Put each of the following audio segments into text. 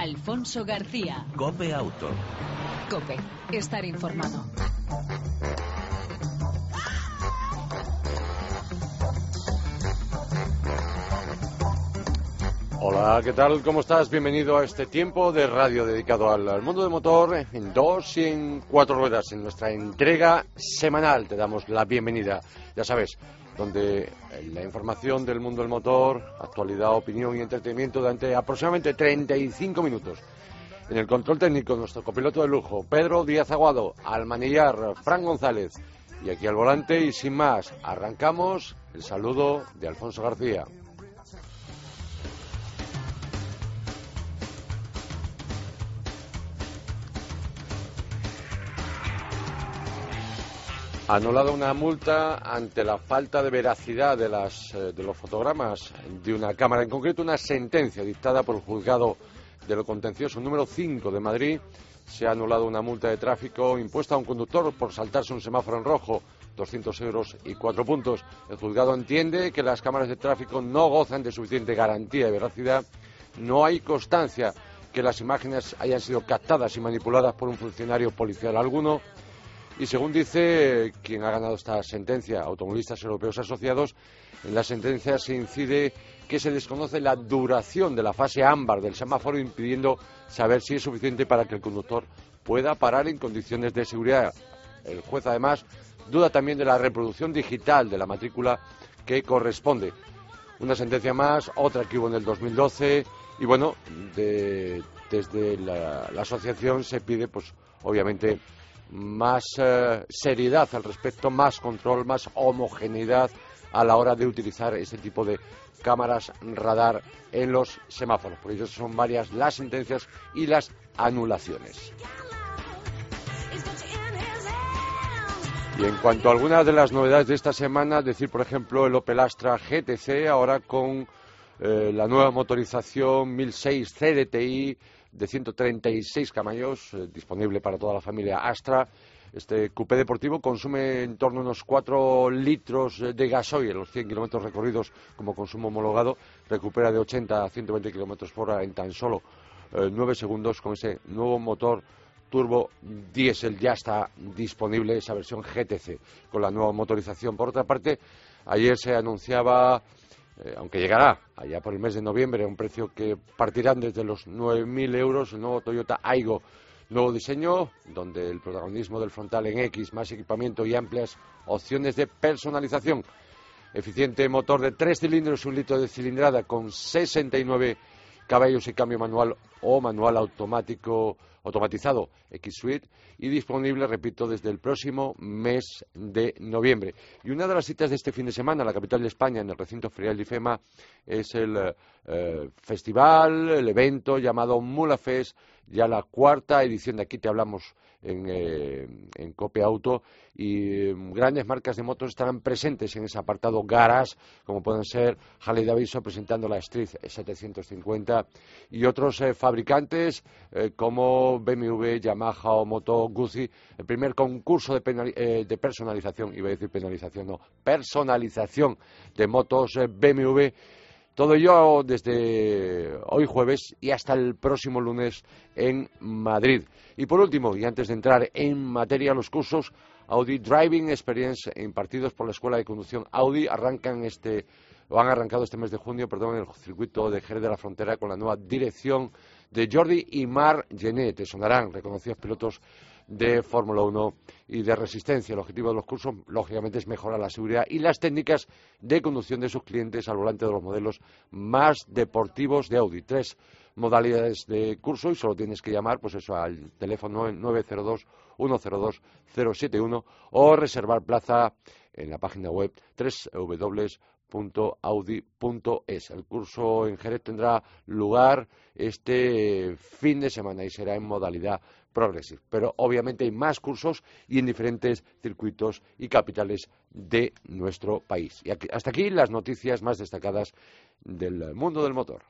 Alfonso García. Cope Auto. Cope, estar informado. Hola, ¿qué tal? ¿Cómo estás? Bienvenido a este tiempo de radio dedicado al, al mundo del motor en dos y en cuatro ruedas. En nuestra entrega semanal te damos la bienvenida, ya sabes, donde eh, la información del mundo del motor, actualidad, opinión y entretenimiento durante aproximadamente 35 minutos. En el control técnico, nuestro copiloto de lujo, Pedro Díaz Aguado, al manillar, Fran González. Y aquí al volante, y sin más, arrancamos el saludo de Alfonso García. Anulado una multa ante la falta de veracidad de, las, eh, de los fotogramas de una cámara, en concreto una sentencia dictada por el juzgado de lo contencioso número 5 de Madrid. Se ha anulado una multa de tráfico impuesta a un conductor por saltarse un semáforo en rojo, 200 euros y cuatro puntos. El juzgado entiende que las cámaras de tráfico no gozan de suficiente garantía de veracidad. No hay constancia que las imágenes hayan sido captadas y manipuladas por un funcionario policial alguno y según dice quien ha ganado esta sentencia, Automovilistas Europeos Asociados, en la sentencia se incide que se desconoce la duración de la fase ámbar del semáforo, impidiendo saber si es suficiente para que el conductor pueda parar en condiciones de seguridad. El juez, además, duda también de la reproducción digital de la matrícula que corresponde. Una sentencia más, otra que hubo en el 2012, y bueno, desde la, la asociación se pide, pues, obviamente, más eh, seriedad al respecto, más control, más homogeneidad a la hora de utilizar ese tipo de cámaras radar en los semáforos. Por eso son varias las sentencias y las anulaciones. Y en cuanto a algunas de las novedades de esta semana, decir por ejemplo el Opel Astra GTC ahora con eh, la nueva motorización 1006 CDTI de 136 caballos, eh, disponible para toda la familia Astra. Este coupé deportivo consume en torno a unos 4 litros de gasoil, los 100 kilómetros recorridos como consumo homologado, recupera de 80 a 120 kilómetros por hora en tan solo eh, 9 segundos con ese nuevo motor turbo diésel. Ya está disponible esa versión GTC con la nueva motorización. Por otra parte, ayer se anunciaba eh, aunque llegará allá por el mes de noviembre a un precio que partirán desde los 9.000 euros, el nuevo Toyota Aigo. Nuevo diseño, donde el protagonismo del frontal en X, más equipamiento y amplias opciones de personalización. Eficiente motor de tres cilindros, un litro de cilindrada con 69 caballos y cambio manual o manual automático automatizado X-Suite y disponible, repito, desde el próximo mes de noviembre. Y una de las citas de este fin de semana, en la capital de España, en el recinto ferial de IFEMA, es el eh, festival, el evento llamado Mulafest, ya la cuarta edición de aquí te hablamos en, eh, en Cope Auto y eh, grandes marcas de motos estarán presentes en ese apartado Garas, como pueden ser Harley Davidson presentando la Street 750 y otros eh, fabricantes como BMW, Yamaha o Moto Guzzi. El primer concurso de, de personalización, iba a decir penalización, no, personalización de motos BMW todo ello desde hoy jueves y hasta el próximo lunes en Madrid. Y por último, y antes de entrar en materia, los cursos Audi Driving Experience impartidos por la Escuela de Conducción Audi arrancan este han arrancado este mes de junio, perdón, en el circuito de Jerez de la Frontera con la nueva dirección de Jordi y Mar Genet. Te sonarán reconocidos pilotos de Fórmula 1 y de resistencia. El objetivo de los cursos, lógicamente, es mejorar la seguridad y las técnicas de conducción de sus clientes al volante de los modelos más deportivos de Audi. Tres modalidades de curso y solo tienes que llamar pues eso al teléfono 902 102 071 o reservar plaza en la página web www.audi.es. El curso en Jerez tendrá lugar este fin de semana y será en modalidad progresive. Pero obviamente hay más cursos y en diferentes circuitos y capitales de nuestro país. Y hasta aquí las noticias más destacadas del mundo del motor.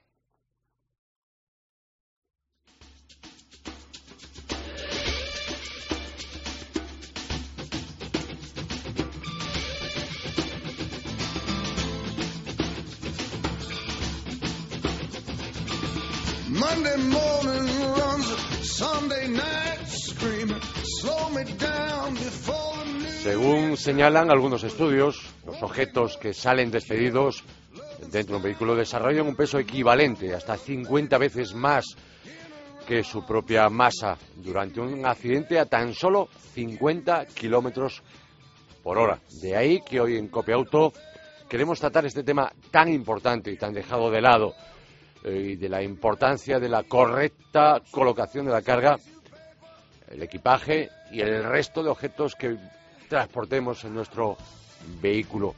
Según señalan algunos estudios, los objetos que salen despedidos dentro de un vehículo desarrollan un peso equivalente hasta 50 veces más que su propia masa durante un accidente a tan solo 50 kilómetros por hora. De ahí que hoy en Copia Auto queremos tratar este tema tan importante y tan dejado de lado y de la importancia de la correcta colocación de la carga, el equipaje y el resto de objetos que transportemos en nuestro vehículo.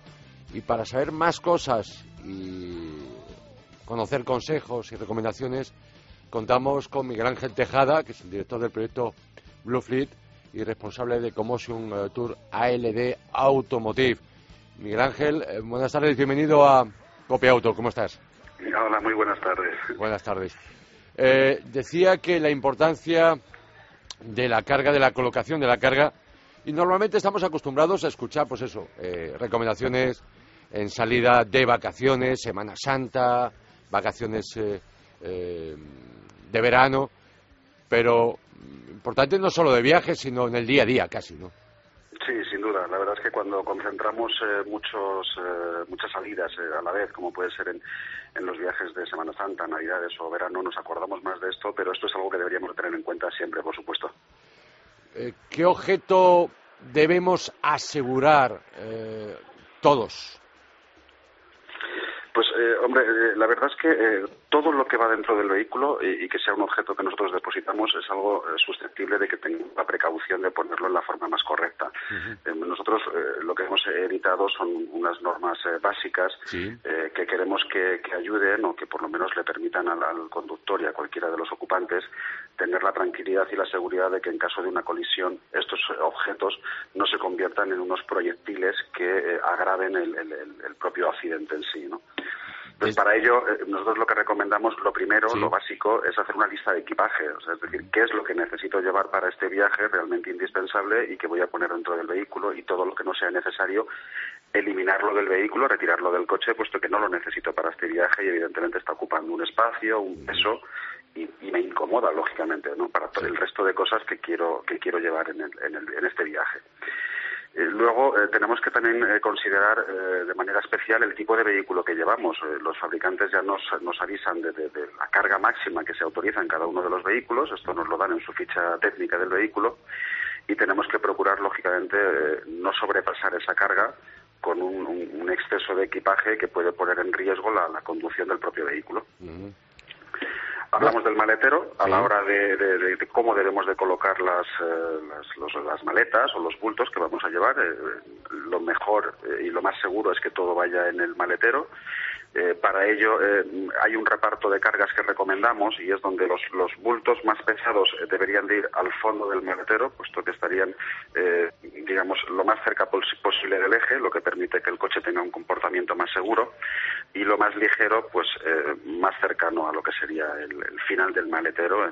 Y para saber más cosas y conocer consejos y recomendaciones, contamos con Miguel Ángel Tejada, que es el director del proyecto Blue Fleet y responsable de Commotion eh, Tour ALD Automotive. Miguel Ángel, eh, buenas tardes, bienvenido a Copia Auto, ¿cómo estás? Hola, muy buenas tardes. Buenas tardes. Eh, decía que la importancia de la carga, de la colocación de la carga, y normalmente estamos acostumbrados a escuchar, pues eso, eh, recomendaciones en salida de vacaciones, Semana Santa, vacaciones eh, eh, de verano, pero importante no solo de viajes, sino en el día a día casi, ¿no? La verdad es que cuando concentramos muchos, muchas salidas a la vez, como puede ser en, en, los viajes de Semana Santa, Navidades o verano, nos acordamos más de esto, pero esto es algo que deberíamos tener en cuenta siempre, por supuesto. Eh, ¿qué objeto debemos asegurar eh, todos? Pues, eh, hombre, eh, la verdad es que eh, todo lo que va dentro del vehículo y, que sea un objeto que nosotros depositamos es algo susceptible de que tenga la precaución de ponerlo en la forma más correcta. nosotros lo que hemos editado son unas normas básicas que queremos que, ayuden o que por lo menos le permitan al, al, conductor y a cualquiera de los ocupantes tener la tranquilidad y la seguridad de que en caso de una colisión estos objetos no se conviertan en unos proyectiles que agraven el, el propio accidente en sí. ¿no? Pues para ello, eh, nosotros lo que recomendamos, lo primero, lo básico, es hacer una lista de equipaje. es decir, qué es lo que necesito llevar para este viaje realmente indispensable y que voy a poner dentro del vehículo y todo lo que no sea necesario, eliminarlo del vehículo, retirarlo del coche, puesto que no lo necesito para este viaje y evidentemente está ocupando un espacio, un peso y, me incomoda, lógicamente, ¿no? para todo el resto de cosas que quiero, que quiero llevar en, en este viaje. Eh, luego eh, tenemos que también eh, considerar de manera especial el tipo de vehículo que llevamos. los fabricantes ya nos, nos avisan de, la carga máxima que se autoriza en cada uno de los vehículos. Esto nos lo dan en su ficha técnica del vehículo y tenemos que procurar, lógicamente, no sobrepasar esa carga con un, exceso de equipaje que puede poner en riesgo la, conducción del propio vehículo. Hablamos del maletero a la hora de, cómo debemos de colocar las, eh, las, maletas o los bultos que vamos a llevar. Eh, lo mejor eh, y lo más seguro es que todo vaya en el maletero eh, para ello eh, hay un reparto de cargas que recomendamos y es donde los, bultos más pesados eh, deberían de ir al fondo del maletero, puesto que estarían, digamos, lo más cerca posible del eje, lo que permite que el coche tenga un comportamiento más seguro, y lo más ligero, pues más cercano a lo que sería el, final del maletero,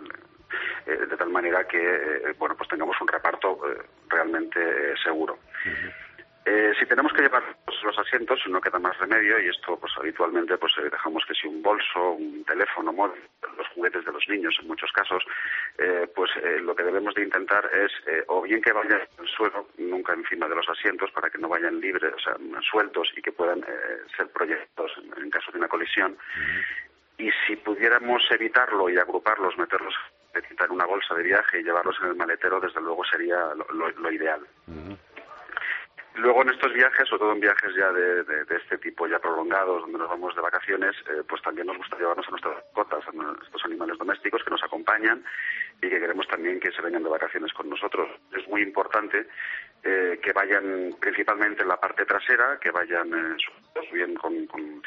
de tal manera que, bueno, pues tengamos un reparto realmente seguro. Eh, si tenemos que llevar los asientos, no queda más remedio y esto, pues habitualmente, pues eh, dejamos que si un bolso, un teléfono móvil, los juguetes de los niños, en muchos casos, eh, pues lo que debemos de intentar es o bien que vayan el suelo, nunca encima de los asientos, para que no vayan libres, o sea, sueltos y que puedan ser proyectos en, caso de una colisión. Y si pudiéramos evitarlo y agruparlos, meterlos en una bolsa de viaje y llevarlos en el maletero, desde luego sería lo, ideal. Luego en estos viajes, sobre todo en viajes ya de, este tipo ya prolongados, donde nos vamos de vacaciones, eh, pues también nos gusta llevarnos a nuestras cotas, a nuestros animales domésticos que nos acompañan y que queremos también que se vengan de vacaciones con nosotros. Es muy importante eh, que vayan principalmente en la parte trasera, que vayan eh, bien con,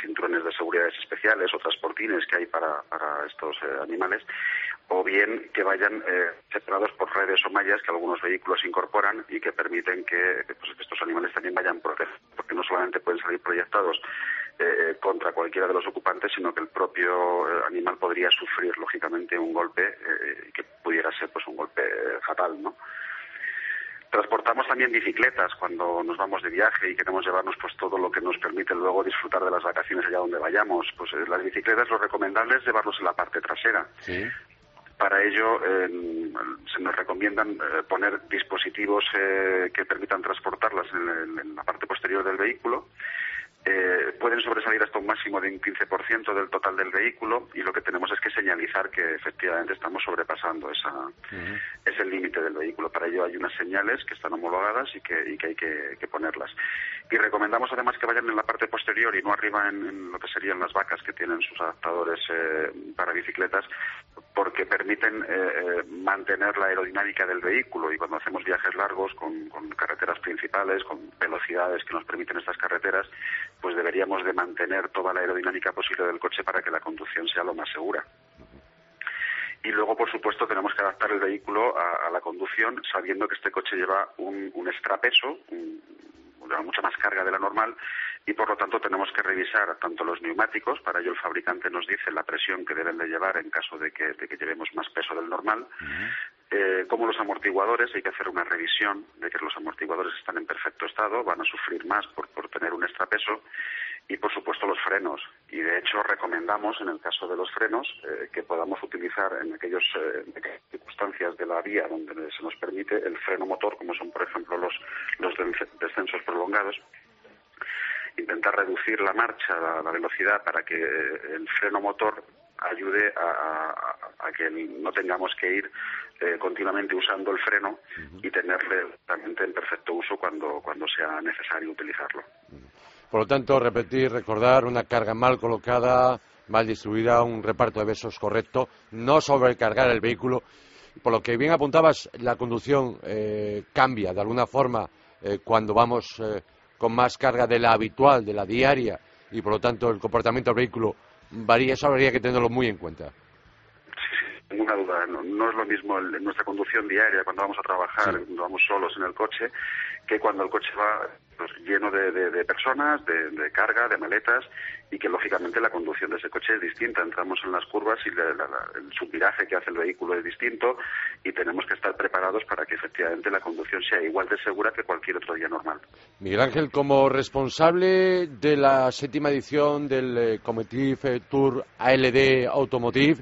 cinturones de seguridad especiales o transportines que hay para, estos animales, o bien que vayan separados por redes o mallas que algunos vehículos incorporan y que permiten que pues, estos animales también vayan protegidos, porque no solamente pueden salir proyectados eh, contra cualquiera de los ocupantes, sino que el propio eh, animal podría sufrir, lógicamente, un golpe eh, que pudiera ser pues un golpe fatal, ¿no? Transportamos también bicicletas cuando nos vamos de viaje y queremos llevarnos pues todo lo que nos permite luego disfrutar de las vacaciones allá donde vayamos. Pues eh, las bicicletas lo recomendable es llevarlos en la parte trasera. Para ello se nos recomiendan eh, poner dispositivos eh, que permitan transportarlas en, la parte posterior del vehículo eh, pueden sobresalir hasta un máximo de un 15% del total del vehículo y lo que tenemos es que señalizar que efectivamente estamos sobrepasando esa, ese límite del vehículo. Para ello hay unas señales que están homologadas y que, hay que, ponerlas. Y recomendamos además que vayan en la parte posterior y no arriba en, lo que serían las vacas que tienen sus adaptadores eh, para bicicletas porque permiten eh, mantener la aerodinámica del vehículo y cuando hacemos viajes largos con carreteras principales, con velocidades que nos permiten estas carreteras, pues deberíamos de mantener toda la aerodinámica posible del coche para que la conducción sea lo más segura. Y luego, por supuesto, tenemos que adaptar el vehículo a, la conducción sabiendo que este coche lleva un, un extrapeso, lleva mucha más carga de la normal y por lo tanto tenemos que revisar tanto los neumáticos, para ello el fabricante nos dice la presión que deben de llevar en caso de que, llevemos más peso del normal, eh, como los amortiguadores, hay que hacer una revisión de que los amortiguadores están en perfecto estado, van a sufrir más por, tener y por supuesto los frenos. Y de hecho recomendamos en el caso de los frenos eh, que podamos utilizar en aquellas eh, circunstancias de la vía donde se nos permite el freno motor, como son por ejemplo los, los descensos prolongados, intentar reducir la marcha, la, velocidad, para que el freno motor ayude a, que no tengamos que ir eh, continuamente usando el freno y tenerle realmente en perfecto uso cuando, cuando sea necesario utilizarlo. Por lo tanto, repetir, recordar, una carga mal colocada, mal distribuida, un reparto de besos correcto, no sobrecargar el vehículo. Por lo que bien apuntabas, la conducción eh, cambia de alguna forma eh, cuando vamos con más carga de la habitual, de la diaria, y por lo tanto el comportamiento del vehículo varía, eso habría que tenerlo muy en cuenta. Sí, ninguna duda. No, es lo mismo nuestra conducción diaria cuando vamos a trabajar, cuando vamos solos en el coche, que cuando el coche va pues, lleno de, personas, de, carga, de maletas y que lógicamente la conducción de ese coche es distinta. Entramos en las curvas y el subviraje que hace el vehículo es distinto y tenemos que estar preparados para que efectivamente la conducción sea igual de segura que cualquier otro día normal. Miguel Ángel, como responsable de la séptima edición del eh, Cometive Tour ALD Automotive,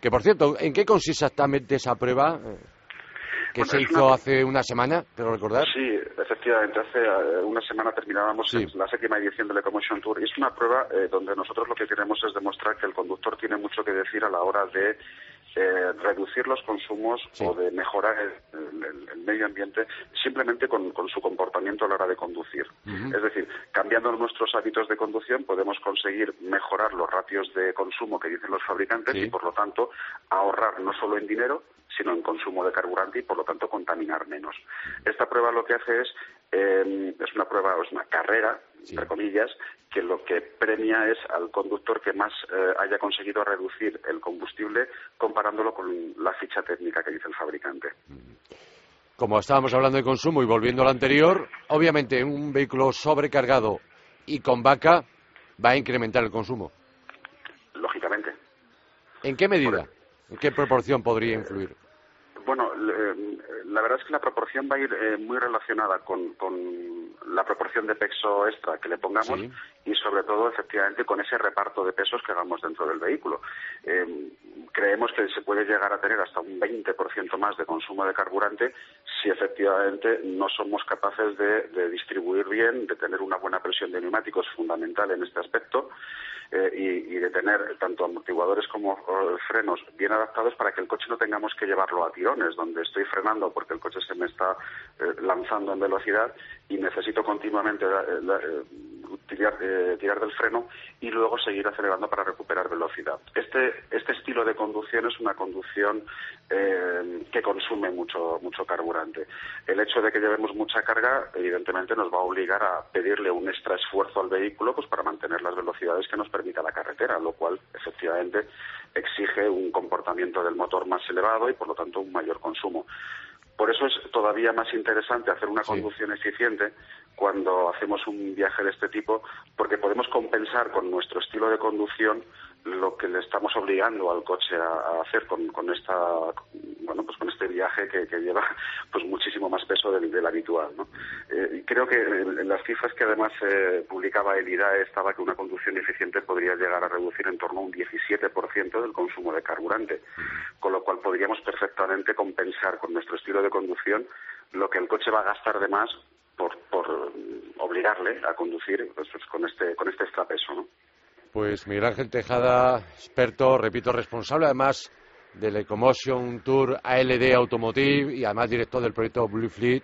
que por cierto, ¿en qué consiste exactamente esa prueba? Que se hizo hace una semana, ¿pero recordar? Sí, efectivamente, hace eh, una semana terminábamos la séptima edición del Ecomotion Tour. Y es una prueba eh, donde nosotros lo que queremos es demostrar que el conductor tiene mucho que decir a la hora de eh, reducir los consumos o de mejorar el, medio ambiente simplemente con, su comportamiento a la hora de conducir. Es decir, cambiando nuestros hábitos de conducción podemos conseguir mejorar los ratios de consumo que dicen los fabricantes y por lo tanto ahorrar no solo en dinero, sino en consumo de carburante y por lo tanto contaminar menos. Esta prueba lo que hace es, em, es una prueba, es una carrera, entre comillas, que lo que premia es al conductor que más eh, haya conseguido reducir el combustible comparándolo con la ficha técnica que dice el fabricante. Como estábamos hablando de consumo y volviendo al anterior, obviamente un vehículo sobrecargado y con vaca va a incrementar el consumo. Lógicamente. ¿En qué medida? ¿En qué proporción podría influir? Bueno, la verdad es que la proporción va a ir eh, muy relacionada con, la proporción de peso extra que le pongamos y sobre todo efectivamente con ese reparto de pesos que hagamos dentro del vehículo. Eh, creemos que se puede llegar a tener hasta un 20% más de consumo de carburante si efectivamente no somos capaces de, distribuir bien, de tener una buena presión de neumáticos fundamental en este aspecto eh, y, de tener tanto amortiguadores como frenos bien adaptados para que el coche no tengamos que llevarlo a tirones, donde estoy frenando porque el coche se me está eh, lanzando en velocidad y necesito continuamente eh, tirar, tirar, del freno y luego seguir acelerando para recuperar velocidad. Este, este estilo de conducción es una conducción que consume mucho, mucho carburante. El hecho de que llevemos mucha carga, evidentemente, nos va a obligar a pedirle un extra esfuerzo al vehículo pues, para mantener las velocidades que nos permita la carretera, lo cual efectivamente exige un comportamiento del motor más elevado y por lo tanto un mayor consumo. Por eso es todavía más interesante hacer una conducción eficiente cuando hacemos un viaje de este tipo, porque podemos compensar con nuestro estilo de conducción lo que le estamos obligando al coche a, hacer con, con, esta bueno pues con este viaje que, lleva pues muchísimo más peso del, habitual ¿no? Eh, creo que en, las cifras que además eh, publicaba el IDAE estaba que una conducción eficiente podría llegar a reducir en torno a un 17% del consumo de carburante con lo cual podríamos perfectamente compensar con nuestro estilo de conducción lo que el coche va a gastar de más por, por obligarle a conducir pues, pues con este con este extrapeso ¿no? Pues Miguel Ángel Tejada, experto, repito, responsable además del Ecomotion Tour ALD Automotive y además director del proyecto Blue Fleet.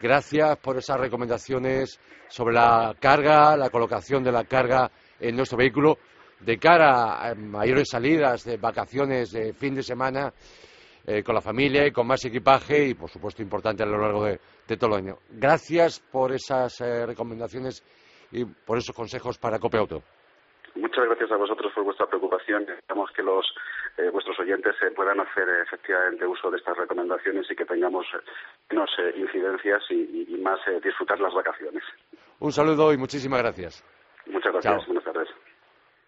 Gracias por esas recomendaciones sobre la carga, la colocación de la carga en nuestro vehículo de cara a mayores salidas de vacaciones de fin de semana eh, con la familia y con más equipaje y, por supuesto, importante a lo largo de, todo el año. Gracias por esas eh, recomendaciones y por esos consejos para Cope Auto. Muchas gracias a vosotros por vuestra preocupación. Esperamos que los eh, vuestros oyentes eh, puedan hacer eh, efectivamente uso de estas recomendaciones y que tengamos menos incidencias y, más disfrutar las vacaciones. Un saludo y muchísimas gracias. Muchas gracias. Buenas tardes.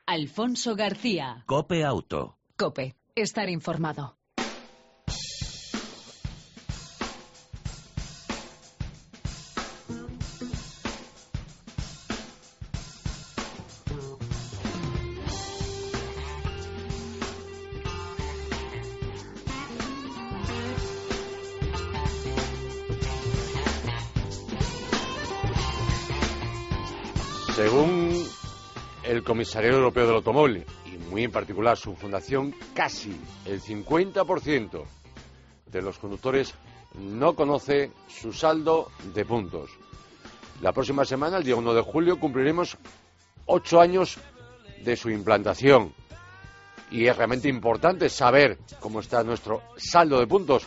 Alfonso García. Cope Auto. Cope. Estar informado. Según el Comisario Europeo del Automóvil, y muy en particular su fundación, casi el 50% de los conductores no conoce su saldo de puntos. La próxima semana, el día 1 de julio, cumpliremos ocho años de su implantación. Y es realmente importante saber cómo está nuestro saldo de puntos.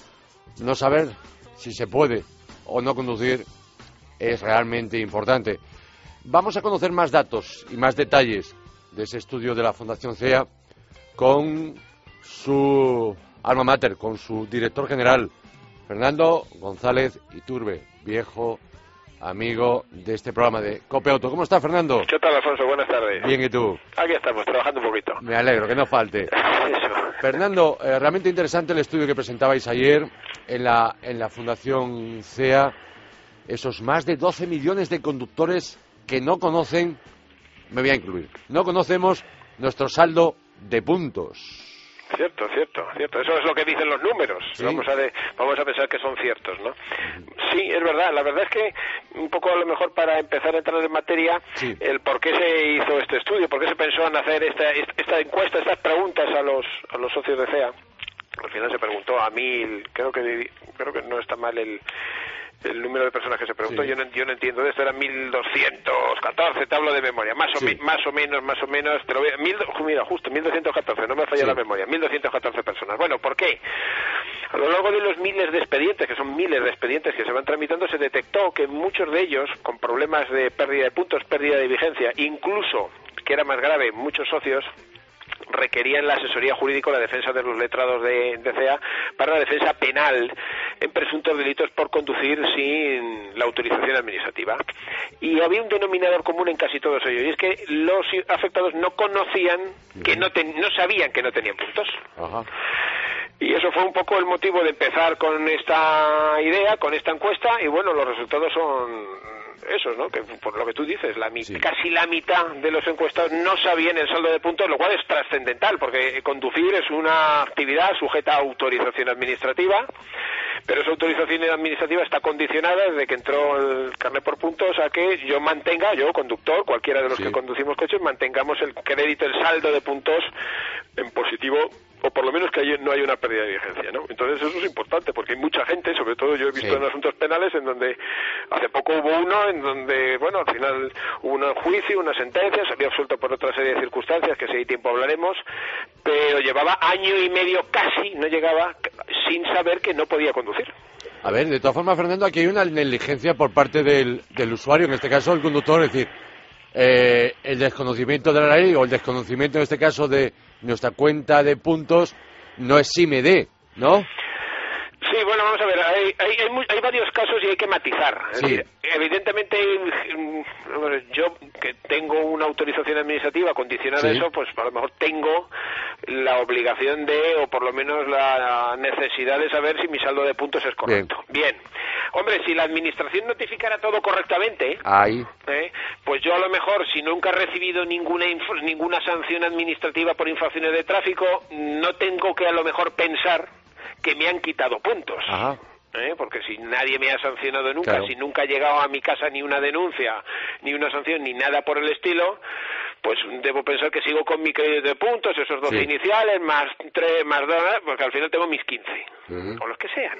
No saber si se puede o no conducir es realmente importante. Vamos a conocer más datos y más detalles de ese estudio de la Fundación CEA con su alma mater, con su director general, Fernando González Iturbe, viejo amigo de este programa de Cope Auto. ¿Cómo está, Fernando? ¿Qué tal, Alfonso? Buenas tardes. Bien, ¿y tú? Aquí estamos, trabajando un poquito. Me alegro, que no falte. Fernando, eh, realmente interesante el estudio que presentabais ayer en la, en la Fundación CEA. Esos más de 12 millones de conductores que no conocen, me voy a incluir, no conocemos nuestro saldo de puntos. Cierto, cierto, cierto. Eso es lo que dicen los números. Vamos, a vamos a pensar que son ciertos, ¿no? Sí, es verdad. La verdad es que un poco a lo mejor para empezar a entrar en materia, el por qué se hizo este estudio, por qué se pensó en hacer esta, esta encuesta, estas preguntas a los, a los socios de CEA. Al final se preguntó a mil, creo que creo que no está mal el el número de personas que se preguntó, yo, no, yo no entiendo de esto, eran 1214, te hablo de memoria, más o, más o menos, más o menos, te lo voy a, mil, mira, justo, 1214, no me falla la memoria, 1214 personas. Bueno, ¿por qué? A lo largo de los miles de expedientes, que son miles de expedientes que se van tramitando, se detectó que muchos de ellos, con problemas de pérdida de puntos, pérdida de vigencia, incluso, que era más grave, muchos socios, requerían la asesoría jurídica la defensa de los letrados de, CEA para la defensa penal en presuntos delitos por conducir sin la autorización administrativa. Y había un denominador común en casi todos ellos, y es que los afectados no conocían, que no, no sabían que no tenían puntos. Y eso fue un poco el motivo de empezar con esta idea, con esta encuesta, y bueno, los resultados son eso, ¿no? Que por lo que tú dices, la casi la mitad de los encuestados no sabían el saldo de puntos, lo cual es trascendental, porque conducir es una actividad sujeta a autorización administrativa, pero esa autorización administrativa está condicionada desde que entró el carnet por puntos a que yo mantenga, yo conductor, cualquiera de los que conducimos coches, mantengamos el crédito, el saldo de puntos en positivo o por lo menos que no haya una pérdida de vigencia, ¿no? Entonces eso es importante porque hay mucha gente, sobre todo yo he visto en asuntos penales en donde hace poco hubo uno en donde, bueno, al final hubo un juicio, una sentencia, salió absuelto por otra serie de circunstancias que si hay tiempo hablaremos, pero llevaba año y medio casi, no llegaba, sin saber que no podía conducir. A ver, de todas formas, Fernando, aquí hay una negligencia por parte del, del usuario, en este caso el conductor, es decir, eh, el desconocimiento de la ley o el desconocimiento en este caso de nuestra cuenta de puntos no es me dé, ¿no? Sí, bueno, vamos a ver, hay, hay, hay, varios casos y hay que matizar. evidentemente, yo que tengo una autorización administrativa condicionada a eso, pues a lo mejor tengo la obligación de, o por lo menos la necesidad de saber si mi saldo de puntos es correcto. Bien. Hombre, si la administración notificara todo correctamente, ¿eh? pues yo a lo mejor, si nunca he recibido ninguna, ninguna sanción administrativa por infracciones de tráfico, no tengo que a lo mejor pensar que me han quitado puntos. ¿Eh? porque si nadie me ha sancionado nunca, si nunca ha llegado a mi casa ni una denuncia, ni una sanción, ni nada por el estilo, pues debo pensar que sigo con mi crédito de puntos, esos dos iniciales, más tres, más dos, porque al final tengo mis 15, o los que sean.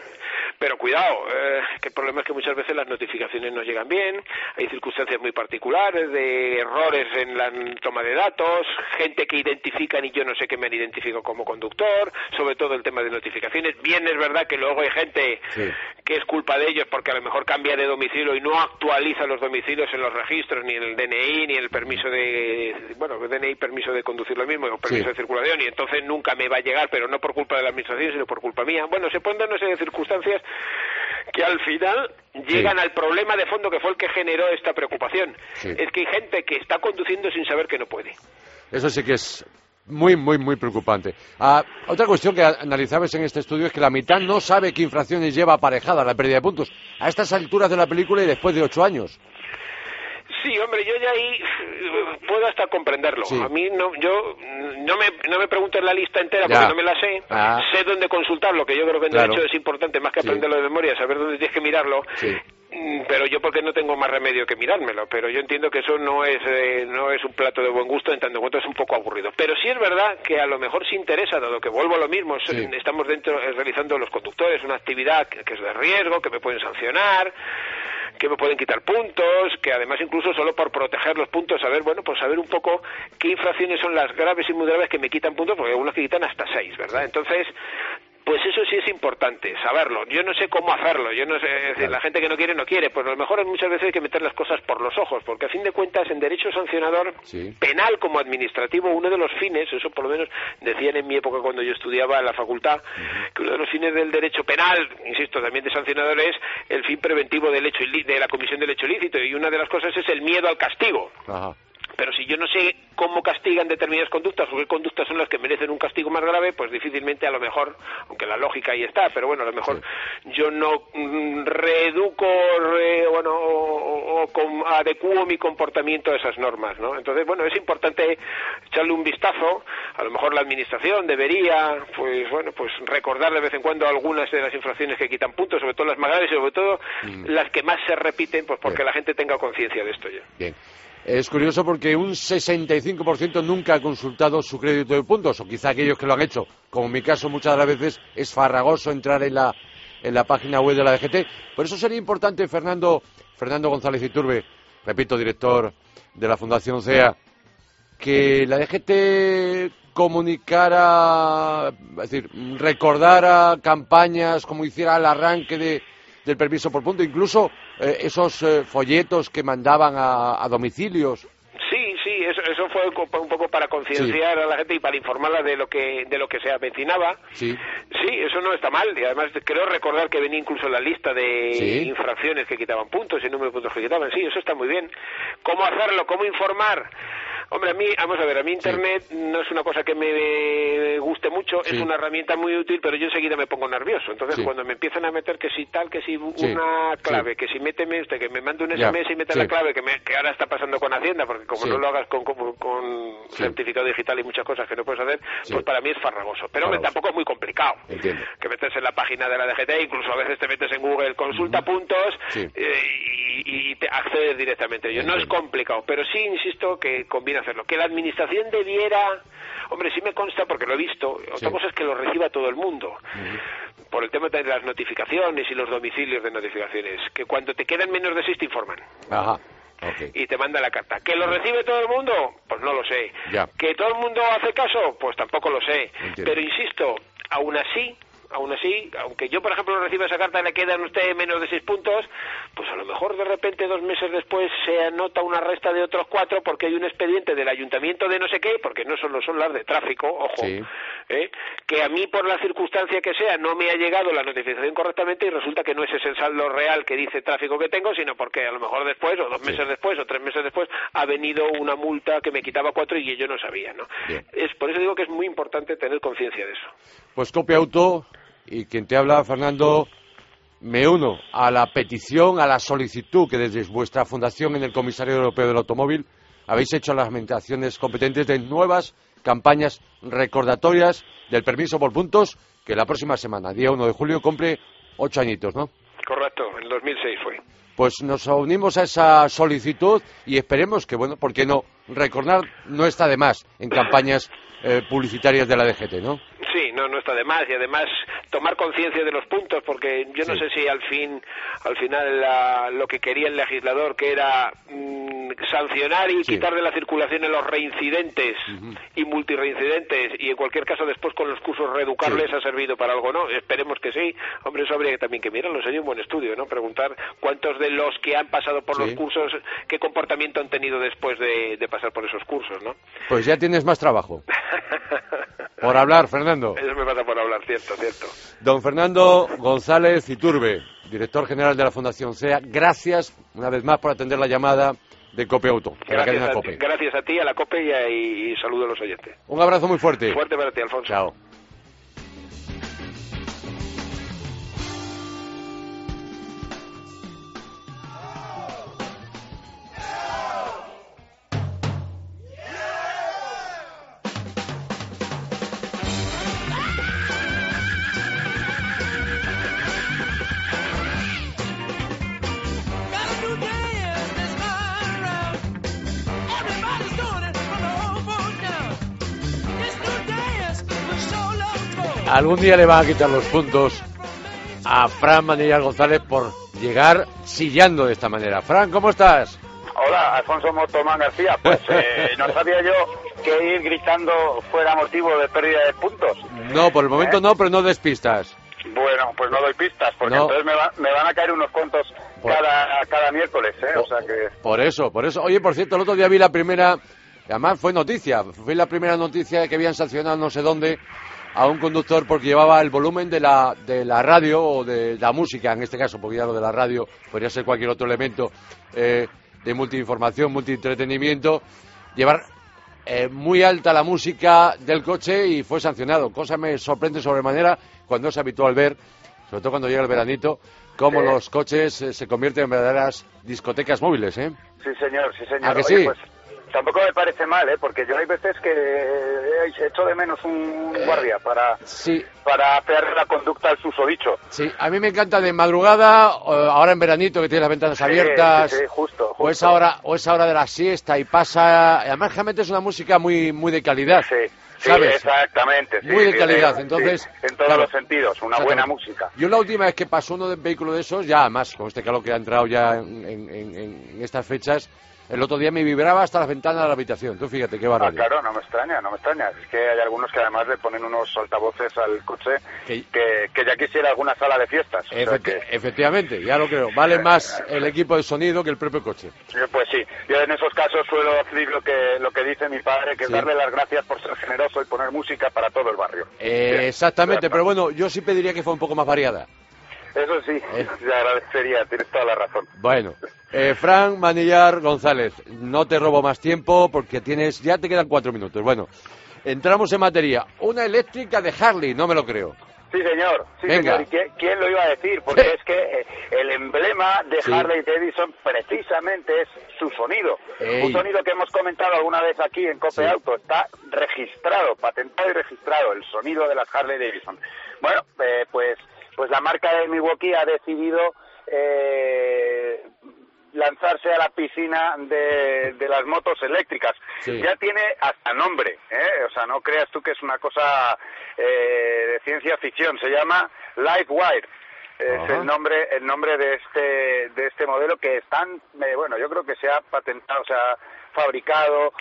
Pero cuidado, eh, que el problema es que muchas veces las notificaciones no llegan bien, hay circunstancias muy particulares de errores en la toma de datos, gente que identifican y yo no sé qué me han identificado como conductor, sobre todo el tema de notificaciones. Bien es verdad que luego hay gente que es culpa de ellos porque a lo mejor cambia de domicilio y no actualiza los domicilios en los registros, ni en el DNI, ni en el permiso de bueno, DNI permiso de conducir lo mismo, o permiso de circulación, y entonces nunca me va a llegar, pero no por culpa de la administración, sino por culpa mía. Bueno, se dar una serie de circunstancias que al final llegan al problema de fondo que fue el que generó esta preocupación. Es que hay gente que está conduciendo sin saber que no puede. Eso sí que es muy, muy, muy preocupante. Ah, otra cuestión que analizabas en este estudio es que la mitad no sabe qué infracciones lleva aparejada la pérdida de puntos a estas alturas de la película y después de ocho años. Sí, hombre, yo ya ahí eh, puedo hasta comprenderlo. A mí no, yo no me, no me preguntes la lista entera porque no me la sé. Ah. Sé dónde consultarlo, que yo creo que en derecho es importante más que aprenderlo de memoria, saber dónde tienes que mirarlo. Mm, pero yo porque no tengo más remedio que mirármelo. Pero yo entiendo que eso no es eh, no es un plato de buen gusto, en tanto en cuanto es un poco aburrido. Pero sí es verdad que a lo mejor sí interesa, dado que vuelvo a lo mismo, estamos dentro eh, realizando los conductores una actividad que es de riesgo, que me pueden sancionar que me pueden quitar puntos, que además incluso solo por proteger los puntos, saber, bueno, pues saber un poco qué infracciones son las graves y muy graves que me quitan puntos, porque hay algunos que quitan hasta seis, ¿verdad? Entonces, pues eso sí es importante, saberlo. Yo no sé cómo hacerlo, yo no sé, la gente que no quiere, no quiere. Pues a lo mejor muchas veces hay que meter las cosas por los ojos, porque a fin de cuentas en derecho sancionador, penal como administrativo, uno de los fines, eso por lo menos decían en mi época cuando yo estudiaba en la facultad, que uno de los fines del derecho penal, insisto, también de sancionador, es el fin preventivo del hecho de la comisión del hecho ilícito, y una de las cosas es el miedo al castigo. Pero si yo no sé cómo castigan determinadas conductas o qué conductas son las que merecen un castigo más grave, pues difícilmente a lo mejor, aunque la lógica ahí está, pero bueno, a lo mejor yo no mm, reeduco bueno, o, o, adecuo mi comportamiento a esas normas, ¿no? Entonces, bueno, es importante echarle un vistazo. A lo mejor la administración debería, pues bueno, pues recordar de vez en cuando algunas de las infracciones que quitan puntos, sobre todo las más graves y sobre todo mm. las que más se repiten, pues porque la gente tenga conciencia de esto ya. Bien. Es curioso porque un 65% nunca ha consultado su crédito de puntos, o quizá aquellos que lo han hecho, como en mi caso muchas de las veces es farragoso entrar en la, en la página web de la DGT. Por eso sería importante, Fernando, Fernando González Iturbe, repito, director de la Fundación CEA, que la DGT comunicara, es decir, recordara campañas como hiciera el arranque de del permiso por punto, incluso eh, esos eh, folletos que mandaban a, domicilios. Sí, sí, eso, eso, fue un poco para concienciar a la gente y para informarla de lo que de lo que se avecinaba. Sí. Sí, eso no está mal y además creo recordar que venía incluso la lista de infracciones que quitaban puntos y número de puntos que quitaban. Sí, eso está muy bien. ¿Cómo hacerlo? ¿Cómo informar? Hombre, a mí, vamos a ver, a mí Internet no es una cosa que me guste mucho, es una herramienta muy útil, pero yo enseguida me pongo nervioso. Entonces, cuando me empiezan a meter que si tal, que si una clave, que si méteme usted, que me mande un SMS y mete la clave, que, me, que ahora está pasando con Hacienda, porque como no lo hagas con, con, certificado digital y muchas cosas que no puedes hacer, pues para mí es farragoso. Pero hombre, tampoco es muy complicado. Que metes en la página de la DGT, incluso a veces te metes en Google, consulta puntos eh, y, te accedes directamente. Yo, no es complicado, pero sí insisto que hacerlo. Que la administración debiera, hombre, sí me consta porque lo he visto, otra cosa es que lo reciba todo el mundo. Por el tema de las notificaciones y los domicilios de notificaciones, que cuando te quedan menos de seis te informan. Y te manda la carta. ¿Que lo recibe todo el mundo? Pues no lo sé. ¿Que todo el mundo hace caso? Pues tampoco lo sé. Pero insisto, aún así, aún así, aunque yo, por ejemplo, reciba esa carta y le quedan a usted menos de seis puntos, pues a lo mejor de repente dos meses después se anota una resta de otros cuatro porque hay un expediente del ayuntamiento de no sé qué, porque no solo son las de tráfico, ojo, ¿eh? que a mí por la circunstancia que sea no me ha llegado la notificación correctamente y resulta que no es ese el saldo real que dice tráfico que tengo, sino porque a lo mejor después, o dos meses después, o tres meses después, ha venido una multa que me quitaba cuatro y yo no sabía, ¿no? Es, por eso digo que es muy importante tener conciencia de eso. Pues copia auto y quien te habla, Fernando, me uno a la petición, a la solicitud que desde vuestra fundación en el Comisario Europeo del Automóvil habéis hecho a las administraciones competentes de nuevas campañas recordatorias del permiso por puntos que la próxima semana, día 1 de julio, cumple ocho añitos, ¿no? Correcto, en 2006 fue. Pues nos unimos a esa solicitud y esperemos que, bueno, ¿por qué no? Recordar no está de más en campañas eh, publicitarias de la DGT, ¿no? Sí, no, no está de más y además tomar conciencia de los puntos porque yo no sé si al fin, al final lo que quería el legislador que era mm, sancionar y quitar de la circulación a los reincidentes y multireincidentes y en cualquier caso después con los cursos reeducarles ha servido para algo, ¿no? Esperemos que sí. Hombre, eso habría también que mirarlo, sería un buen estudio, ¿no? Preguntar cuántos de los que han pasado por los cursos, qué comportamiento han tenido después de, de pasar por esos cursos, ¿no? Pues ya tienes más trabajo. Por hablar, Fernando. Eso me pasa por hablar, cierto, cierto. Don Fernando González Iturbe, director general de la Fundación SEA, gracias una vez más por atender la llamada de Cope Auto. Gracias, a ti, gracias a ti, a la Cope y, y saludo a los oyentes. Un abrazo muy fuerte. Fuerte para ti, Alfonso. Chao. Algún día le van a quitar los puntos a Fran Manilla González por llegar chillando de esta manera. Fran, ¿cómo estás? Hola, Alfonso Motomán García. Pues eh, no sabía yo que ir gritando fuera motivo de pérdida de puntos. No, por el momento ¿Eh? no, pero no despistas. Bueno, pues no doy pistas, porque entonces me, van a caer unos cuantos cada, cada miércoles, ¿eh? o sea que... Por eso, por eso. Oye, por cierto, el otro día vi la primera, además fue noticia, fue la primera noticia que habían sancionado no sé dónde a un conductor porque llevaba el volumen de la, de la radio o de la música, en este caso, porque ya lo de la radio podría ser cualquier otro elemento eh, de multiinformación, multientretenimiento, llevar eh, muy alta la música del coche y fue sancionado. Cosa me sorprende sobremanera cuando es habitual ver, sobre todo cuando llega el veranito, cómo los coches eh, se convierten en verdaderas discotecas móviles, ¿eh? Sí, señor, sí, señor. ¿A que sí? Pues, Tampoco me parece mal, ¿eh? porque yo hay veces que he hecho de menos un guardia para, sí. para hacer la conducta al susodicho. Sí, a mí me encanta de madrugada, ahora en veranito que tiene las ventanas abiertas, sí, justo, O, esa hora, o esa hora de la siesta y pasa... Además, realmente es una música muy, muy de calidad. Sí. ¿sabes? exactamente. Muy de calidad, entonces... en todos los sentidos, una buena música. Yo la última vez que pasó uno de vehículo de esos, ya más, con este calor que ha entrado ya en, en estas fechas, el otro día me vibraba hasta las ventanas de la habitación. Tú fíjate qué barbaridad. Ah, claro, no me extraña, no me extraña. Es que hay algunos que además le ponen unos altavoces al coche que, ya quisiera alguna sala de fiestas. Efectivamente, ya lo creo. Vale más el equipo de sonido que el propio coche. Pues sí, yo en esos casos suelo decir lo que, lo que dice mi padre, que es darle las gracias por ser generoso y poner música para todo el barrio. Eh, exactamente, pero bueno, yo sí pediría que fuera un poco más variada. Eso sí, eh. te agradecería, tienes toda la razón. Bueno, eh, Fran Manillar González, no te robo más tiempo porque tienes, ya te quedan cuatro minutos. Bueno, entramos en materia. Una eléctrica de Harley, no me lo creo. Sí, señor. Sí, Señor. quién, lo iba a decir? Porque es que eh, el emblema de Harley Davidson precisamente es su sonido. Un sonido que hemos comentado alguna vez aquí en Cope Auto. Está registrado, patentado y registrado, el sonido de las Harley Davidson. Bueno, eh, pues pues la marca de Milwaukee ha decidido eh, lanzarse a la piscina de, las motos eléctricas. Ya tiene hasta nombre, ¿eh? o sea, no creas tú que es una cosa eh, de ciencia ficción, se llama Lightwire. Es el nombre, el nombre de este, de este modelo que están, eh, bueno, yo creo que se ha patentado, se ha fabricado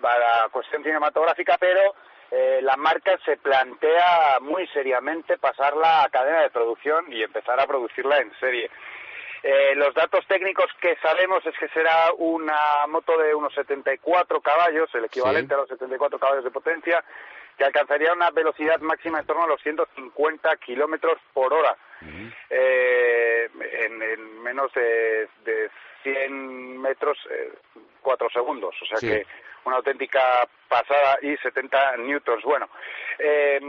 para cuestión cinematográfica, pero eh, la marca se plantea muy seriamente pasarla a cadena de producción y empezar a producirla en serie. Eh, los datos técnicos que sabemos es que será una moto de unos 74 caballos, el equivalente a los 74 caballos de potencia, que alcanzaría una velocidad máxima en torno a los 150 kilómetros por hora, eh, en, menos de, 100 metros, eh, 4 segundos. O sea que una auténtica pasada y 70 newtons. Bueno, eh,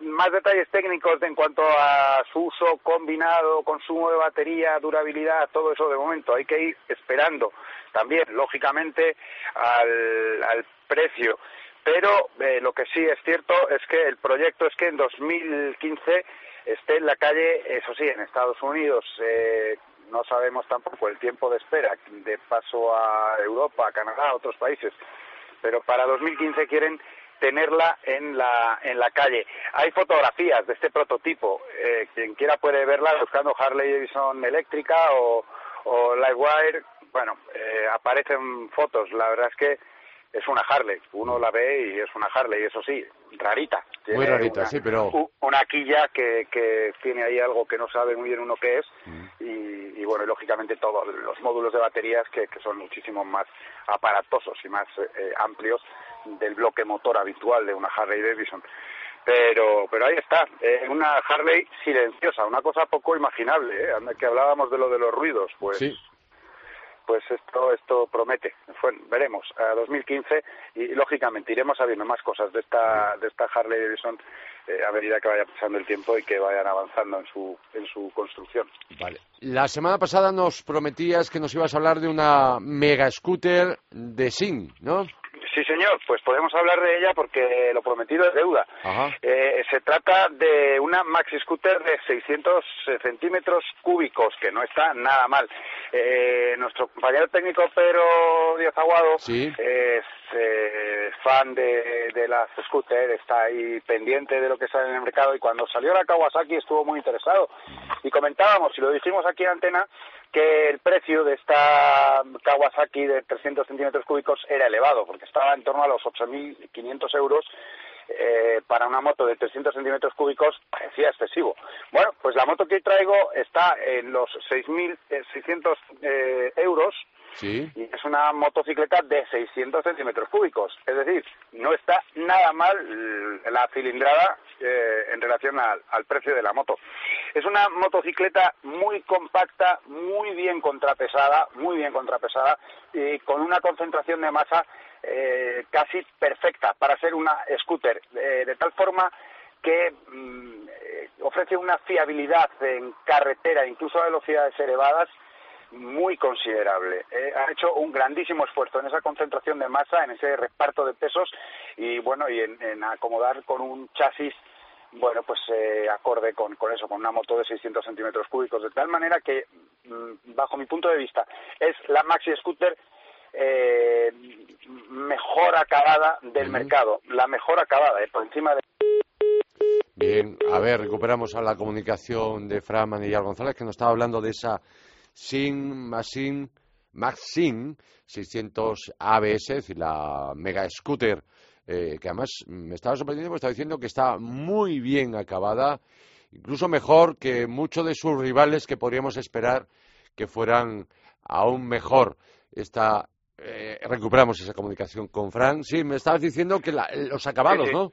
más detalles técnicos en cuanto a su uso combinado, consumo de batería, durabilidad, todo eso de momento hay que ir esperando también, lógicamente, al, al precio. Pero eh, lo que sí es cierto es que el proyecto es que en 2015 esté en la calle, eso sí, en Estados Unidos. Eh, no sabemos tampoco el tiempo de espera de paso a Europa, a Canadá, a otros países. Pero para 2015 quieren tenerla en la, en la calle. Hay fotografías de este prototipo. Eh, quien quiera puede verla buscando Harley Davidson eléctrica o, o Livewire. Bueno, eh, aparecen fotos. La verdad es que es una Harley. Uno la ve y es una Harley, eso sí, rarita. muy rarita, sí, pero... Una quilla que, que tiene ahí algo que no sabe muy bien uno qué es mm. y, bueno, lógicamente todos los módulos de baterías que, que son muchísimo más aparatosos y más eh, amplios del bloque motor habitual de una Harley Davidson. Pero, pero ahí está, eh, una Harley silenciosa, una cosa poco imaginable, ¿eh? que hablábamos de lo de los ruidos, pues pues esto esto promete. veremos a 2015 y lógicamente iremos sabiendo más cosas de esta de esta Harley Davidson eh, a medida que vaya pasando el tiempo y que vayan avanzando en su en su construcción. Vale. La semana pasada nos prometías que nos ibas a hablar de una mega scooter de Sin, ¿no? Sí, señor, pues podemos hablar de ella porque lo prometido es deuda. Eh, se trata de una maxi scooter de 600 centímetros cúbicos, que no está nada mal. Eh, nuestro compañero técnico Pedro Díaz Aguado es eh, fan de, de las scooter, está ahí pendiente de lo que sale en el mercado y cuando salió la Kawasaki estuvo muy interesado. Y comentábamos, y lo dijimos aquí en antena, que el precio de esta Kawasaki de 300 centímetros cúbicos era elevado, porque estaba en torno a los 8.500 euros eh, para una moto de 300 centímetros cúbicos parecía excesivo. Bueno, pues la moto que traigo está en los 6.600 eh, euros y es una motocicleta de 600 centímetros cúbicos. Es decir, no está nada mal la cilindrada eh, en relación al, al, precio de la moto. Es una motocicleta muy compacta, muy bien contrapesada, muy bien contrapesada y con una concentración de masa eh, casi perfecta para ser una scooter, eh, de tal forma que mm, eh, ofrece una fiabilidad en carretera, incluso a velocidades elevadas, muy considerable. ha hecho un grandísimo esfuerzo en esa concentración de masa, en ese reparto de pesos y bueno, y en, acomodar con un chasis bueno, pues acorde con, con, eso, con una moto de 600 centímetros cúbicos, de tal manera que, mm, bajo mi punto de vista, es la maxi scooter eh, mejor acabada del mercado, la mejor acabada, eh, por encima de... Bien, a ver, recuperamos a la comunicación de Fran Manillar González, que nos estaba hablando de esa Sin Machine Maxim 600 ABS, es decir, la mega scooter, eh, que además me estaba sorprendiendo porque estaba diciendo que está muy bien acabada, incluso mejor que muchos de sus rivales que podríamos esperar que fueran aún mejor. Esta eh, recuperamos esa comunicación con Frank. Sí, me estabas diciendo que los acabados, ¿no?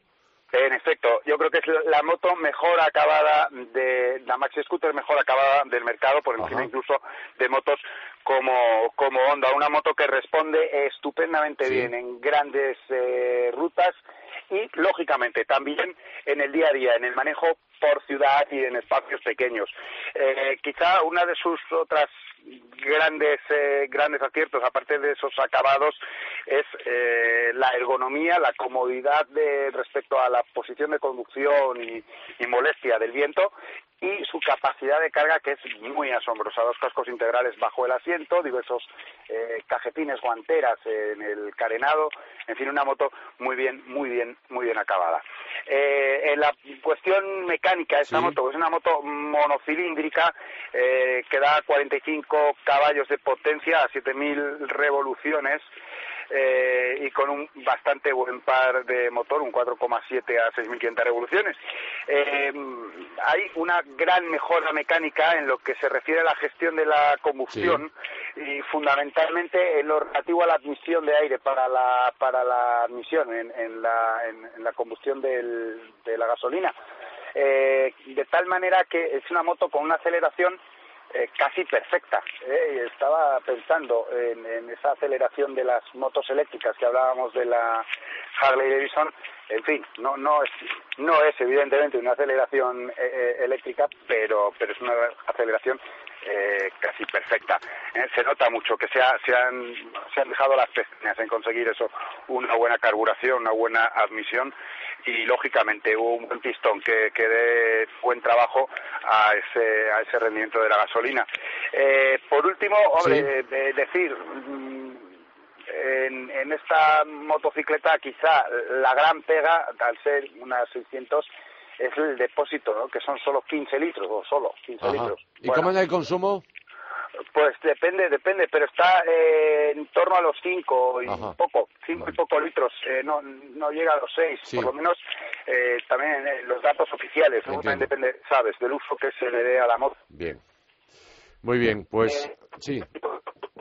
En efecto, yo creo que es la moto mejor acabada de la Maxi Scooter mejor acabada del mercado, por encima incluso de motos como, como Honda, una moto que responde estupendamente bien en grandes eh, rutas y lógicamente también en el día a día, en el manejo por ciudad y en espacios pequeños. Eh, quizá una de sus otras grandes eh, grandes aciertos. Aparte de esos acabados es eh, la ergonomía la comodidad de respecto a la posición de conducción y, molestia del viento y su capacidad de carga que es muy asombrosa. Dos cascos integrales bajo el asiento diversos eh, cajetines guanteras en el carenado en fin una moto muy bien muy bien muy bien acabada. En la cuestión mecánica de esta moto es una moto monocilíndrica que da 45 caballos de potencia a 7.000 revoluciones eh, y con un bastante buen par de motor, un 4,7 a 6.500 revoluciones. Eh, hay una gran mejora mecánica en lo que se refiere a la gestión de la combustión y fundamentalmente en lo relativo a la admisión de aire para la, para la admisión en, la, en, la combustión de la gasolina. Eh, de tal manera que es una moto con una aceleración eh, casi perfecta. ¿eh? Estaba pensando en, esa aceleración de las motos eléctricas que hablábamos de la Harley Davidson. En fin, no, no, es, no es evidentemente una aceleración eh, eléctrica, pero, pero es una aceleración casi perfecta. se nota mucho que se, se, han, se han dejado las pestañas en conseguir eso, una buena carburación, una buena admisión y lógicamente hubo un buen pistón que, que dé buen trabajo a ese, a ese rendimiento de la gasolina. Eh, por último, hombre, decir, mm, en, en, esta motocicleta quizá la gran pega, al ser unas 600, es el depósito, ¿no? que son solo 15 litros, o solo 15 litros. ¿Y cómo anda el consumo? Pues depende, depende, pero está eh, en torno a los 5 y poco, 5 y poco litros, eh, no, no llega a los 6, por lo menos eh, también eh, los datos oficiales, también depende, sabes, del uso que se le dé a la moto. Bien, muy bien, pues sí.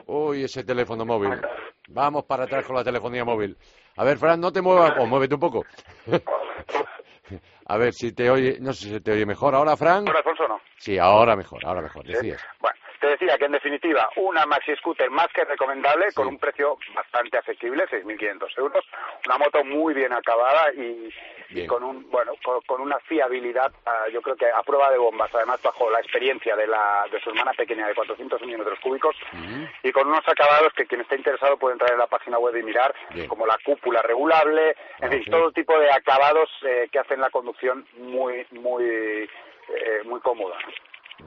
Uy, ese teléfono móvil. Vamos para atrás con la telefonía móvil. A ver, Fran, no te muevas, o muévete un poco. a ver si te oye, no sé si te oye mejor. ¿Ahora, Fran? ¿Ahora, Alfonso, no? Sí, ahora mejor, ahora mejor, decías. Bueno, te decía que en definitiva una maxi scooter más que recomendable con un precio bastante asequible, 6.500 euros, una moto muy bien acabada y, con un bueno con, una fiabilidad, ah, yo creo que a prueba de bombas, además bajo la experiencia de la de su hermana pequeña de 400 milímetros cúbicos y con unos acabados que quien esté interesado puede entrar en la página web y mirar, como la cúpula regulable, en fin, todo tipo de acabados eh, que hacen la conducción muy muy eh, muy cómoda.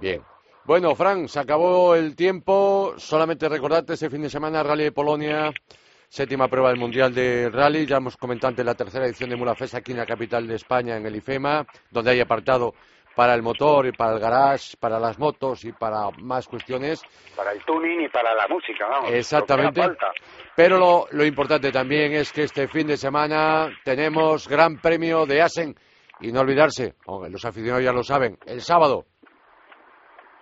Bien, bueno, Fran, se acabó el tiempo. Solamente recordarte ese fin de semana Rally de Polonia, séptima prueba del Mundial de Rally. Ya hemos comentado antes la tercera edición de Mulafes aquí en la capital de España, en el IFEMA, donde hay apartado para el motor y para el garage, para las motos y para más cuestiones. Para el tuning y para la música, vamos. Exactamente. Pero lo, lo importante también es que este fin de semana tenemos Gran Premio de Asen. Y no olvidarse, los aficionados ya lo saben, el sábado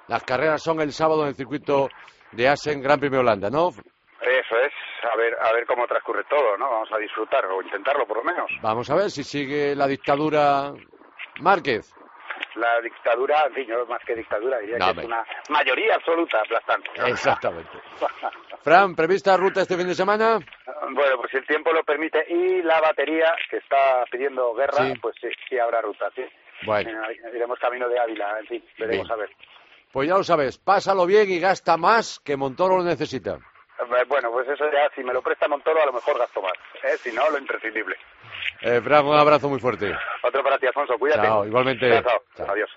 las carreras son el sábado en el circuito de Asen, Gran Premio Holanda, ¿no? Eso es, a ver, a ver cómo transcurre todo, ¿no? Vamos a disfrutar, o intentarlo por lo menos. Vamos a ver si sigue la dictadura Márquez. La dictadura, en fin, más que dictadura, diría que es una mayoría absoluta aplastante. Exactamente. Fran, ¿prevista ruta este fin de semana? Bueno, pues si el tiempo lo permite y la batería, que está pidiendo guerra, pues sí, sí habrá ruta, sí. Bueno. Eh, iremos camino de Ávila, en fin, veremos a ver. Pues ya lo sabes, pásalo bien y gasta más que Montoro lo necesita. Eh, bueno, pues eso ya, si me lo presta Montoro, a lo mejor gasto más. ¿eh? Si no, lo imprescindible. Eh, Fran, un abrazo muy fuerte. Otro para ti, Alfonso. Cuídate. Chao, igualmente. Chao, Adiós.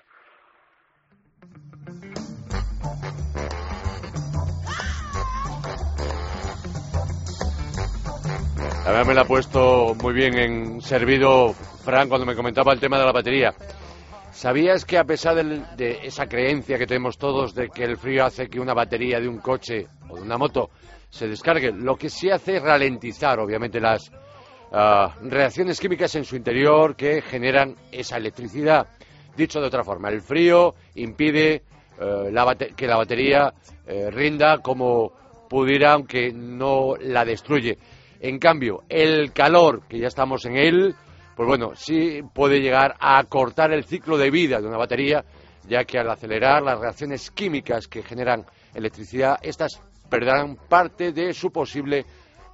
La verdad me la ha puesto muy bien en servido Fran cuando me comentaba el tema de la batería. ¿Sabías que a pesar de, esa creencia que tenemos todos de que el frío hace que una batería de un coche o de una moto se descargue, lo que sí hace es ralentizar, obviamente, las ah, reacciones químicas en su interior que generan esa electricidad? Dicho de otra forma, el frío impide eh, que la batería eh, rinda como pudiera, aunque no la destruye. En cambio, el calor, que ya estamos en él, pues bueno, sí puede llegar a cortar el ciclo de vida de una batería, ya que al acelerar las reacciones químicas que generan electricidad, estas perderán parte de su posible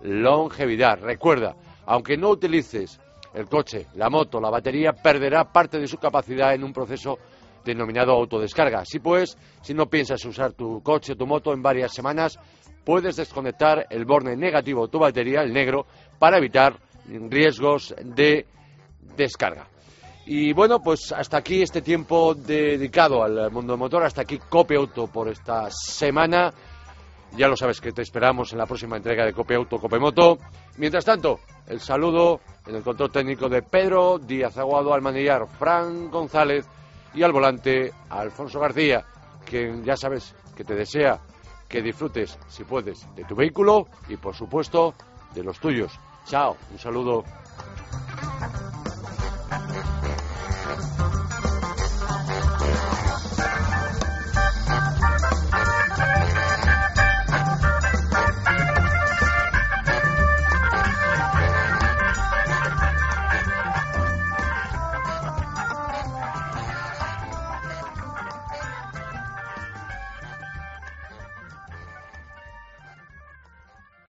longevidad. Recuerda, aunque no utilices el coche, la moto, la batería, perderá parte de su capacidad en un proceso denominado autodescarga. Así pues, si no piensas usar tu coche o tu moto en varias semanas, puedes desconectar el borne negativo de tu batería, el negro, para evitar riesgos de descarga. Y bueno, pues hasta aquí este tiempo dedicado al mundo motor, hasta aquí Cope Auto por esta semana. Ya lo sabes que te esperamos en la próxima entrega de Cope Auto, Cope Moto. Mientras tanto, el saludo en el control técnico de Pedro Díaz Aguado, al manillar Fran González y al volante Alfonso García, quien ya sabes que te desea que disfrutes, si puedes, de tu vehículo y, por supuesto, de los tuyos. Chao, un saludo.